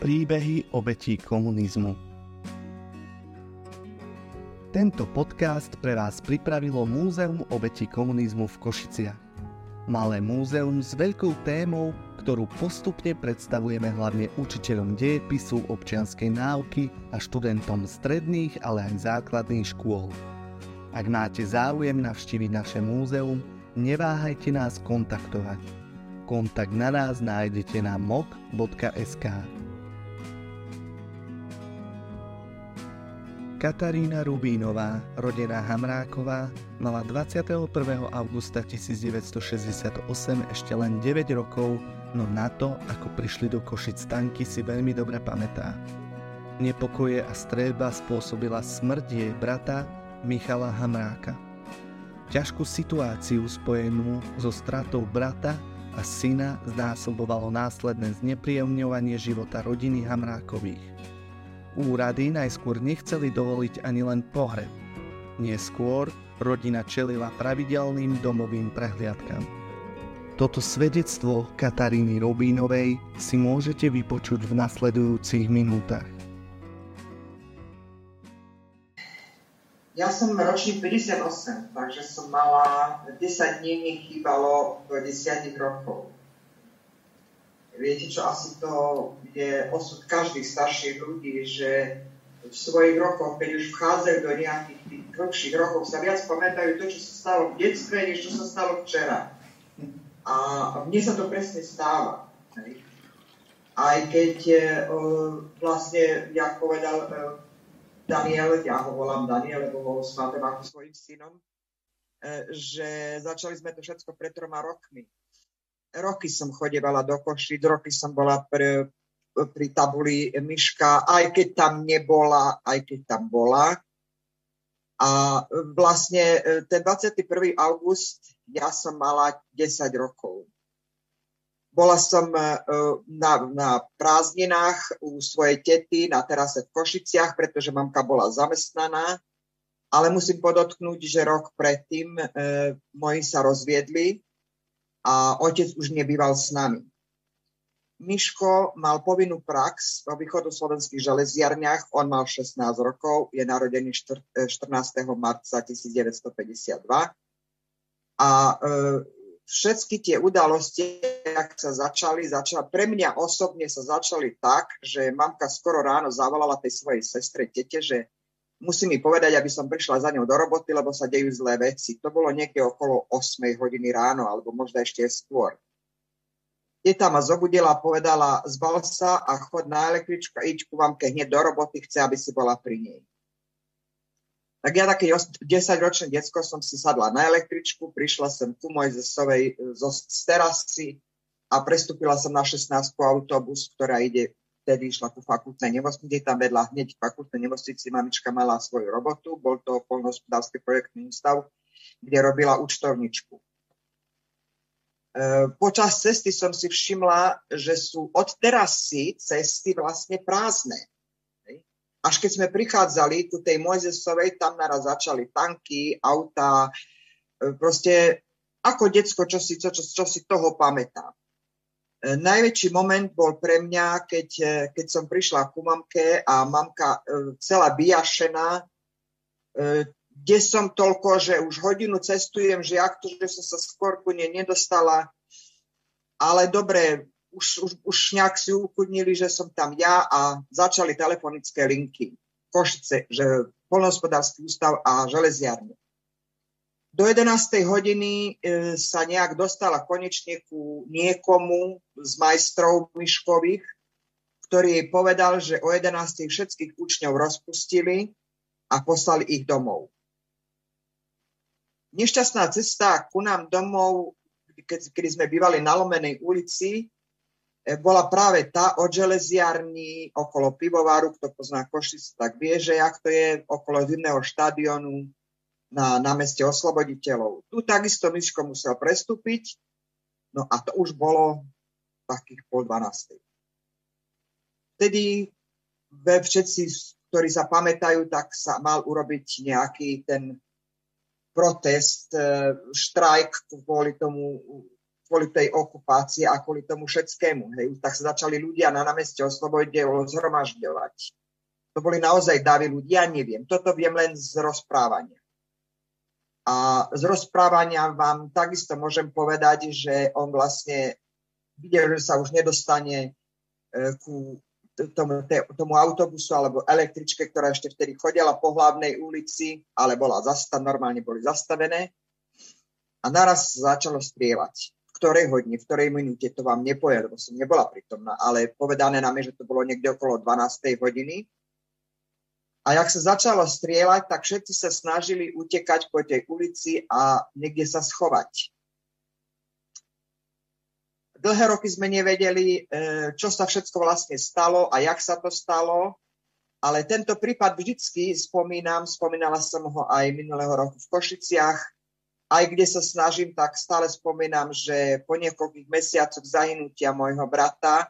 Príbehy obetí komunizmu. Tento podcast pre vás pripravilo Múzeum obetí komunizmu v Košiciach. Malé múzeum s veľkou témou, ktorú postupne predstavujeme hlavne učiteľom dejepisu, občianskej náuky a študentom stredných, ale aj základných škôl. Ak máte záujem navštíviť naše múzeum, neváhajte nás kontaktovať. Kontakt na nás nájdete na mok.sk. Katarína Rubínová, rodená Hamráková, mala 21. augusta 1968 ešte len 9 rokov, no na to, ako prišli do Košic tanky, si veľmi dobre pamätá. Nepokoje a strelba spôsobila smrť jej brata Michala Hamráka. Ťažkú situáciu spojenú so stratou brata a syna znásobovalo následné znepríjemňovanie života rodiny Hamrákových. Úrady najskôr nechceli dovoliť ani len pohreb. Neskôr rodina čelila pravidelným domovým prehliadkam. Toto svedectvo Kataríny Robínovej si môžete vypočuť v nasledujúcich minútach. Ja som ročník 58, takže som mala 10 dní mi chýbalo do 10 rokov Viete čo, asi to je osud každých starších ľudí, že v svojich rokoch, keď už vchádzajú do nejakých tých krokších rokov, sa viac pamätajú to, čo sa stalo v detstve, než čo sa stalo včera. A mne sa to presne stáva. Aj keď e, vlastne, jak povedal e, Daniel, ja ho volám Daniel, lebo ho smávam ako svojim synom, e, že začali sme to všetko pred troma rokmi roky som chodevala do Košic, roky som bola pri, pri tabuli Myška, aj keď tam nebola, aj keď tam bola. A vlastne e, ten 21. august ja som mala 10 rokov. Bola som e, na, na prázdninách u svojej tety na terase v Košiciach, pretože mamka bola zamestnaná, ale musím podotknúť, že rok predtým e, moji sa rozviedli a otec už nebýval s nami. Miško mal povinnú prax vo východoslovenských železiarniach, on mal 16 rokov, je narodený 14. Eh, marca 1952 a e, všetky tie udalosti, ak sa začali, začala, pre mňa osobne sa začali tak, že mamka skoro ráno zavolala tej svojej sestre, tete, že musí mi povedať, aby som prišla za ňou do roboty, lebo sa dejú zlé veci. To bolo niekde okolo 8 hodiny ráno, alebo možno ešte skôr. Teta ma zobudila a povedala, zbal sa a chod na električku a iď ku ke hneď do roboty, chce, aby si bola pri nej. Tak ja také 10-ročné detsko som si sadla na električku, prišla som ku Mojzesovej zo, z terasy a prestúpila som na 16 autobus, ktorá ide vtedy išla ku fakultnej nemocnici, tam vedľa hneď fakultnej nemocnici mamička mala svoju robotu, bol to polnohospodársky projektný ústav, kde robila účtovničku. E, počas cesty som si všimla, že sú od terasy cesty vlastne prázdne. Až keď sme prichádzali ku tej Mojzesovej, tam naraz začali tanky, auta, e, proste ako decko, čo si, čo, čo, čo si toho pamätám. E, najväčší moment bol pre mňa, keď, e, keď som prišla ku mamke a mamka e, celá vyjašená, kde som toľko, že už hodinu cestujem, že jak to, že som sa skôr ku nej nedostala. Ale dobre, už, už, už nejak si ukludnili, že som tam ja a začali telefonické linky. Košice, že polnohospodársky ústav a železiarne. Do 11. hodiny e, sa nejak dostala konečne ku niekomu z majstrov Myškových, ktorý jej povedal, že o 11. všetkých učňov rozpustili a poslali ich domov. Nešťastná cesta ku nám domov, keď, keď sme bývali na Lomenej ulici, e, bola práve tá od železiarní okolo pivovaru, kto pozná Košic, tak vie, že jak to je okolo zimného štadionu, na námeste osloboditeľov. Tu takisto Miško musel prestúpiť, no a to už bolo takých pol dvanástej. Vtedy všetci, ktorí sa pamätajú, tak sa mal urobiť nejaký ten protest, e, štrajk kvôli tomu kvôli tej okupácii a kvôli tomu všetkému. Hej. Tak sa začali ľudia na námeste Osloboditeľov zhromažďovať. To boli naozaj davy ľudí, ja neviem. Toto viem len z rozprávania. A z rozprávania vám takisto môžem povedať, že on vlastne videl, že sa už nedostane e, ku tomu, tomu autobusu alebo električke, ktorá ešte vtedy chodila po hlavnej ulici, ale bola zastav, normálne boli zastavené. A naraz začalo strieľať. V ktorej hodine, v ktorej minúte, to vám nepoviem, lebo som nebola pritomná, ale povedané nám je, že to bolo niekde okolo 12. hodiny. A jak sa začalo strieľať, tak všetci sa snažili utekať po tej ulici a niekde sa schovať. Dlhé roky sme nevedeli, e, čo sa všetko vlastne stalo a jak sa to stalo, ale tento prípad vždycky spomínam, spomínala som ho aj minulého roku v Košiciach, aj kde sa snažím, tak stále spomínam, že po niekoľkých mesiacoch zahynutia môjho brata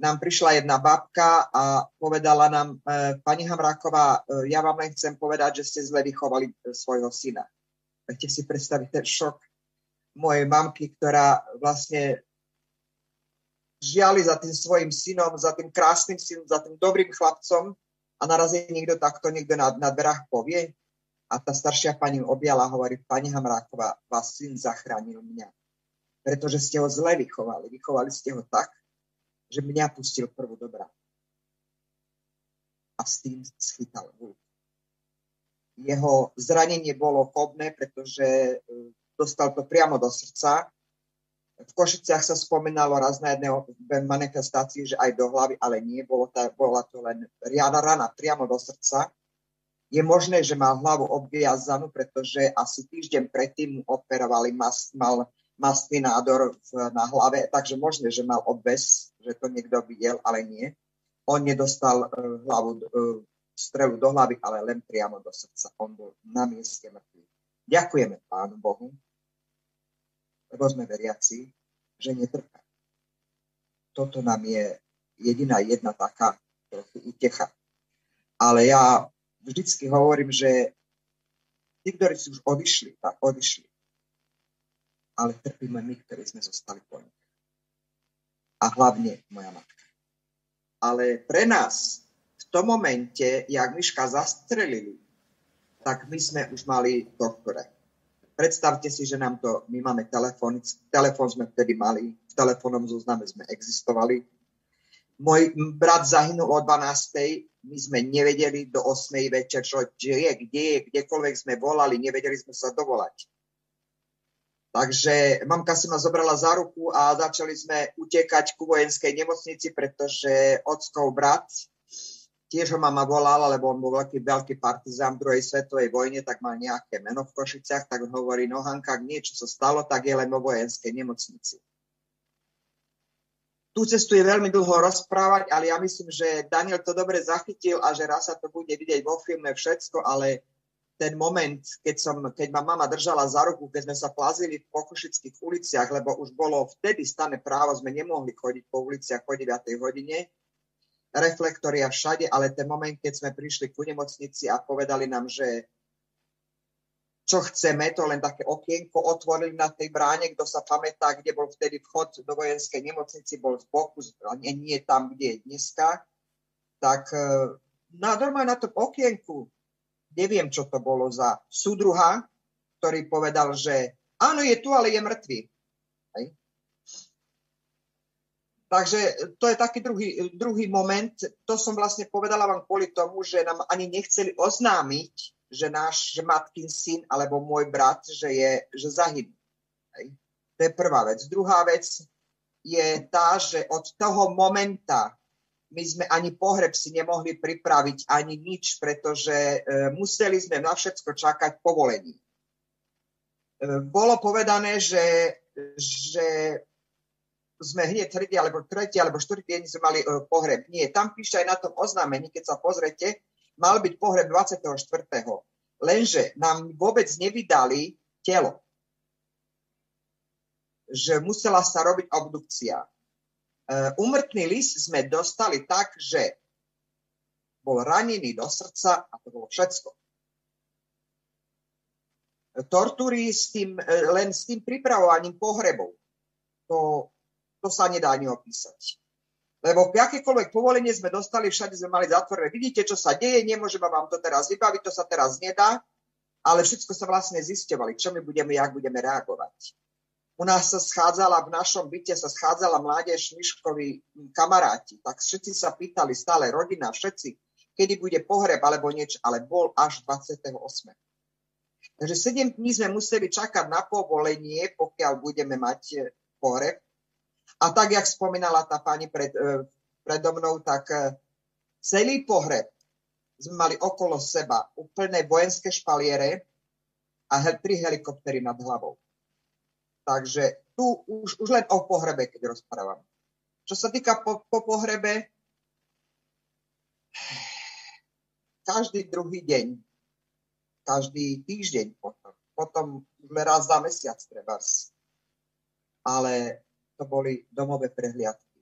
nám prišla jedna babka a povedala nám, e, pani Hamráková, e, ja vám len chcem povedať, že ste zle vychovali svojho syna. Viete si predstaviť ten šok mojej mamky, ktorá vlastne žiali za tým svojim synom, za tým krásnym synom, za tým dobrým chlapcom a naraz je niekto takto niekto na, na dverách povie a tá staršia pani objala a hovorí, pani Hamráková, vás syn zachránil mňa, pretože ste ho zle vychovali. Vychovali ste ho tak, že mňa pustil prvú dobrá. A s tým schytal vúk. Jeho zranenie bolo chobné, pretože e, dostal to priamo do srdca v Košiciach sa spomínalo raz na jednej manifestácii, že aj do hlavy, ale nie, bolo to, bola to len riada rana priamo do srdca. Je možné, že mal hlavu obviazanú, pretože asi týždeň predtým mu operovali, mas, mal mastný nádor v, na hlave, takže možné, že mal obves, že to niekto videl, ale nie. On nedostal uh, hlavu, uh, strelu do hlavy, ale len priamo do srdca. On bol na mieste mŕtvy. Ďakujeme Pánu Bohu, lebo sme veriaci, že netrpá. Toto nám je jediná jedna taká trochu utecha. Ale ja vždycky hovorím, že tí, ktorí si už odišli, tak odišli. Ale trpíme my, ktorí sme zostali po nich. A hlavne moja matka. Ale pre nás v tom momente, jak Myška zastrelili, tak my sme už mali doktore predstavte si, že nám to, my máme telefón, telefón sme vtedy mali, v telefónnom zozname sme existovali. Môj brat zahynul o 12. My sme nevedeli do 8. večer, čo je, kde je, kdekoľvek sme volali, nevedeli sme sa dovolať. Takže mamka si ma zobrala za ruku a začali sme utekať ku vojenskej nemocnici, pretože ockov brat Tiež ho mama volala, lebo on bol veľký, veľký partizán v druhej svetovej vojne, tak mal nejaké meno v Košiciach, tak hovorí, no Hanka, ak niečo sa stalo, tak je len vo vojenskej nemocnici. Tu cestu je veľmi dlho rozprávať, ale ja myslím, že Daniel to dobre zachytil a že raz sa to bude vidieť vo filme všetko, ale ten moment, keď, som, keď ma mama držala za ruku, keď sme sa plazili v pokošických uliciach, lebo už bolo vtedy stane právo, sme nemohli chodiť po uliciach po 9. hodine, reflektoria všade, ale ten moment, keď sme prišli ku nemocnici a povedali nám, že čo chceme, to len také okienko otvorili na tej bráne, kto sa pamätá, kde bol vtedy vchod do vojenskej nemocnici, bol z boku, nie, nie tam, kde je dneska, tak e, na, normálne na tom okienku, neviem, čo to bolo za súdruha, ktorý povedal, že áno, je tu, ale je mŕtvy. Hej. Takže to je taký druhý, druhý moment. To som vlastne povedala vám kvôli tomu, že nám ani nechceli oznámiť, že náš že matkin syn alebo môj brat, že, je, že zahynul. To je prvá vec. Druhá vec je tá, že od toho momenta my sme ani pohreb si nemohli pripraviť, ani nič, pretože e, museli sme na všetko čakať povolení. E, bolo povedané, že, že sme hneď tretí alebo tretí alebo štvrtý deň sme mali uh, pohreb. Nie, tam píše aj na tom oznámení, keď sa pozrete, mal byť pohreb 24. Lenže nám vôbec nevydali telo. Že musela sa robiť obdukcia. Uh, umrtný list sme dostali tak, že bol ranený do srdca a to bolo všetko. Tortúry s tým, len s tým pripravovaním pohrebov to, to sa nedá ani opísať. Lebo akékoľvek povolenie sme dostali, všade sme mali zatvorené. Vidíte, čo sa deje, nemôžeme vám to teraz vybaviť, to sa teraz nedá, ale všetko sa vlastne zistovali, čo my budeme, jak budeme reagovať. U nás sa schádzala, v našom byte sa schádzala mládež Miškovi kamaráti, tak všetci sa pýtali, stále rodina, všetci, kedy bude pohreb alebo niečo, ale bol až 28. Takže 7 dní sme museli čakať na povolenie, pokiaľ budeme mať pohreb a tak, jak spomínala tá pani pred, e, predo mnou, tak e, celý pohreb sme mali okolo seba úplné vojenské špaliere a tri helikoptery nad hlavou. Takže tu už, už len o pohrebe, keď rozprávam. Čo sa týka po, po pohrebe, každý druhý deň, každý týždeň potom, potom raz za mesiac treba. Ale to boli domové prehliadky.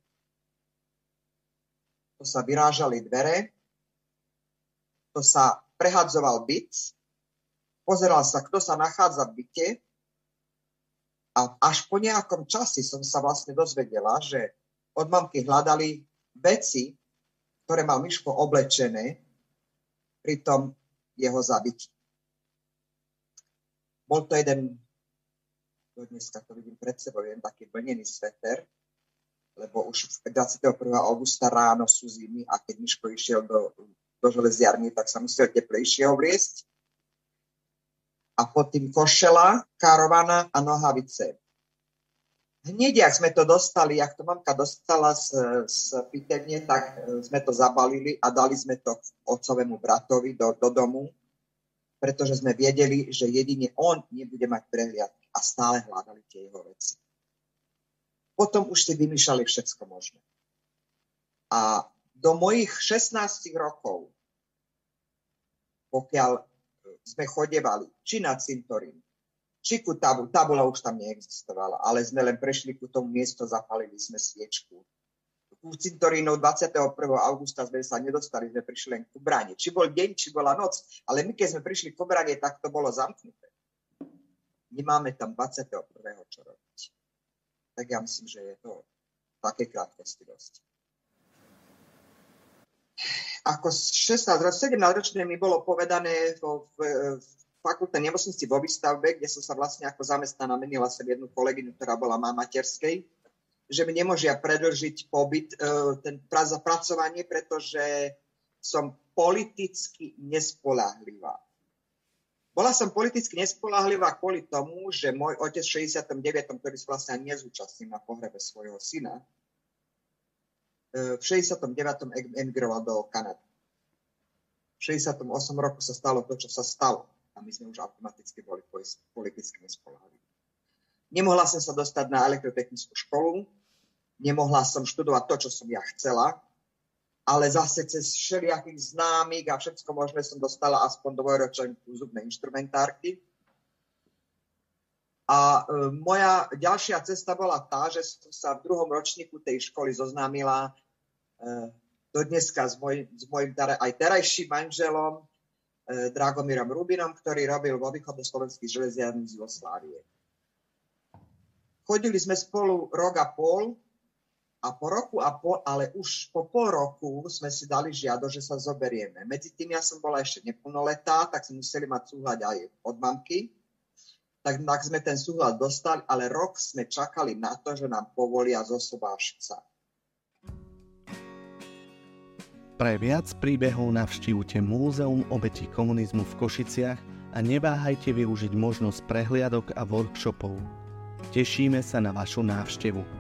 To sa vyrážali dvere, to sa prehadzoval byt, pozeral sa, kto sa nachádza v byte a až po nejakom časi som sa vlastne dozvedela, že od mamky hľadali veci, ktoré mal Miško oblečené pri tom jeho zabití. Bol to jeden to dneska to vidím pred sebou, jen taký vlnený sveter, lebo už 21. augusta ráno sú zimy a keď Miško išiel do, do železiarny, tak sa musel teplejšie obliesť. A pod tým košela, karovana a nohavice. Hneď, ak sme to dostali, jak to mamka dostala z, z pitevne, tak e, sme to zabalili a dali sme to otcovému bratovi do, do domu, pretože sme vedeli, že jedine on nebude mať prehliad a stále hľadali tie jeho veci. Potom už si vymýšľali všetko možné. A do mojich 16 rokov, pokiaľ sme chodevali či na cintorín, či ku tabu, tabula už tam neexistovala, ale sme len prešli ku tomu miesto, zapalili sme sviečku. Ku cintorínov 21. augusta sme sa nedostali, sme prišli len ku bráne. Či bol deň, či bola noc, ale my keď sme prišli ku bráne, tak to bolo zamknuté nemáme tam 21. čo robiť. Tak ja myslím, že je to v takej krátkosti dosť. Ako 16, 17 ročné mi bolo povedané vo, v, v fakultnej nemocnici vo výstavbe, kde som sa vlastne ako zamestnaná menila som jednu kolegyňu, ktorá bola má materskej, že mi nemôžia predlžiť pobyt, e, ten zapracovanie, pretože som politicky nespolahlivá. Bola som politicky nespolahlivá kvôli tomu, že môj otec v 69., ktorý sa vlastne nezúčastnil na pohrebe svojho syna, v 69. emigroval do Kanady. V 68 roku sa stalo to, čo sa stalo. A my sme už automaticky boli politicky nespolahliví. Nemohla som sa dostať na elektrotechnickú školu, nemohla som študovať to, čo som ja chcela, ale zase cez všelijakých známych a všetko možné som dostala aspoň dvojročenku zubnej instrumentárky. A e, moja ďalšia cesta bola tá, že som sa v druhom ročníku tej školy zoznámila e, do dneska s, môj, s môjim aj terajším manželom, e, Dragomírom Rubinom, ktorý robil vo východoslovenských železiarných z Jugoslávie. Chodili sme spolu rok a pol, a po roku a po, ale už po pol roku sme si dali žiado, že sa zoberieme. Medzi tým ja som bola ešte neplnoletá, tak sme museli mať súhľad aj od mamky. Tak, tak sme ten súhľad dostali, ale rok sme čakali na to, že nám povolia zosobášiť sa. Pre viac príbehov navštívte Múzeum obetí komunizmu v Košiciach a neváhajte využiť možnosť prehliadok a workshopov. Tešíme sa na vašu návštevu.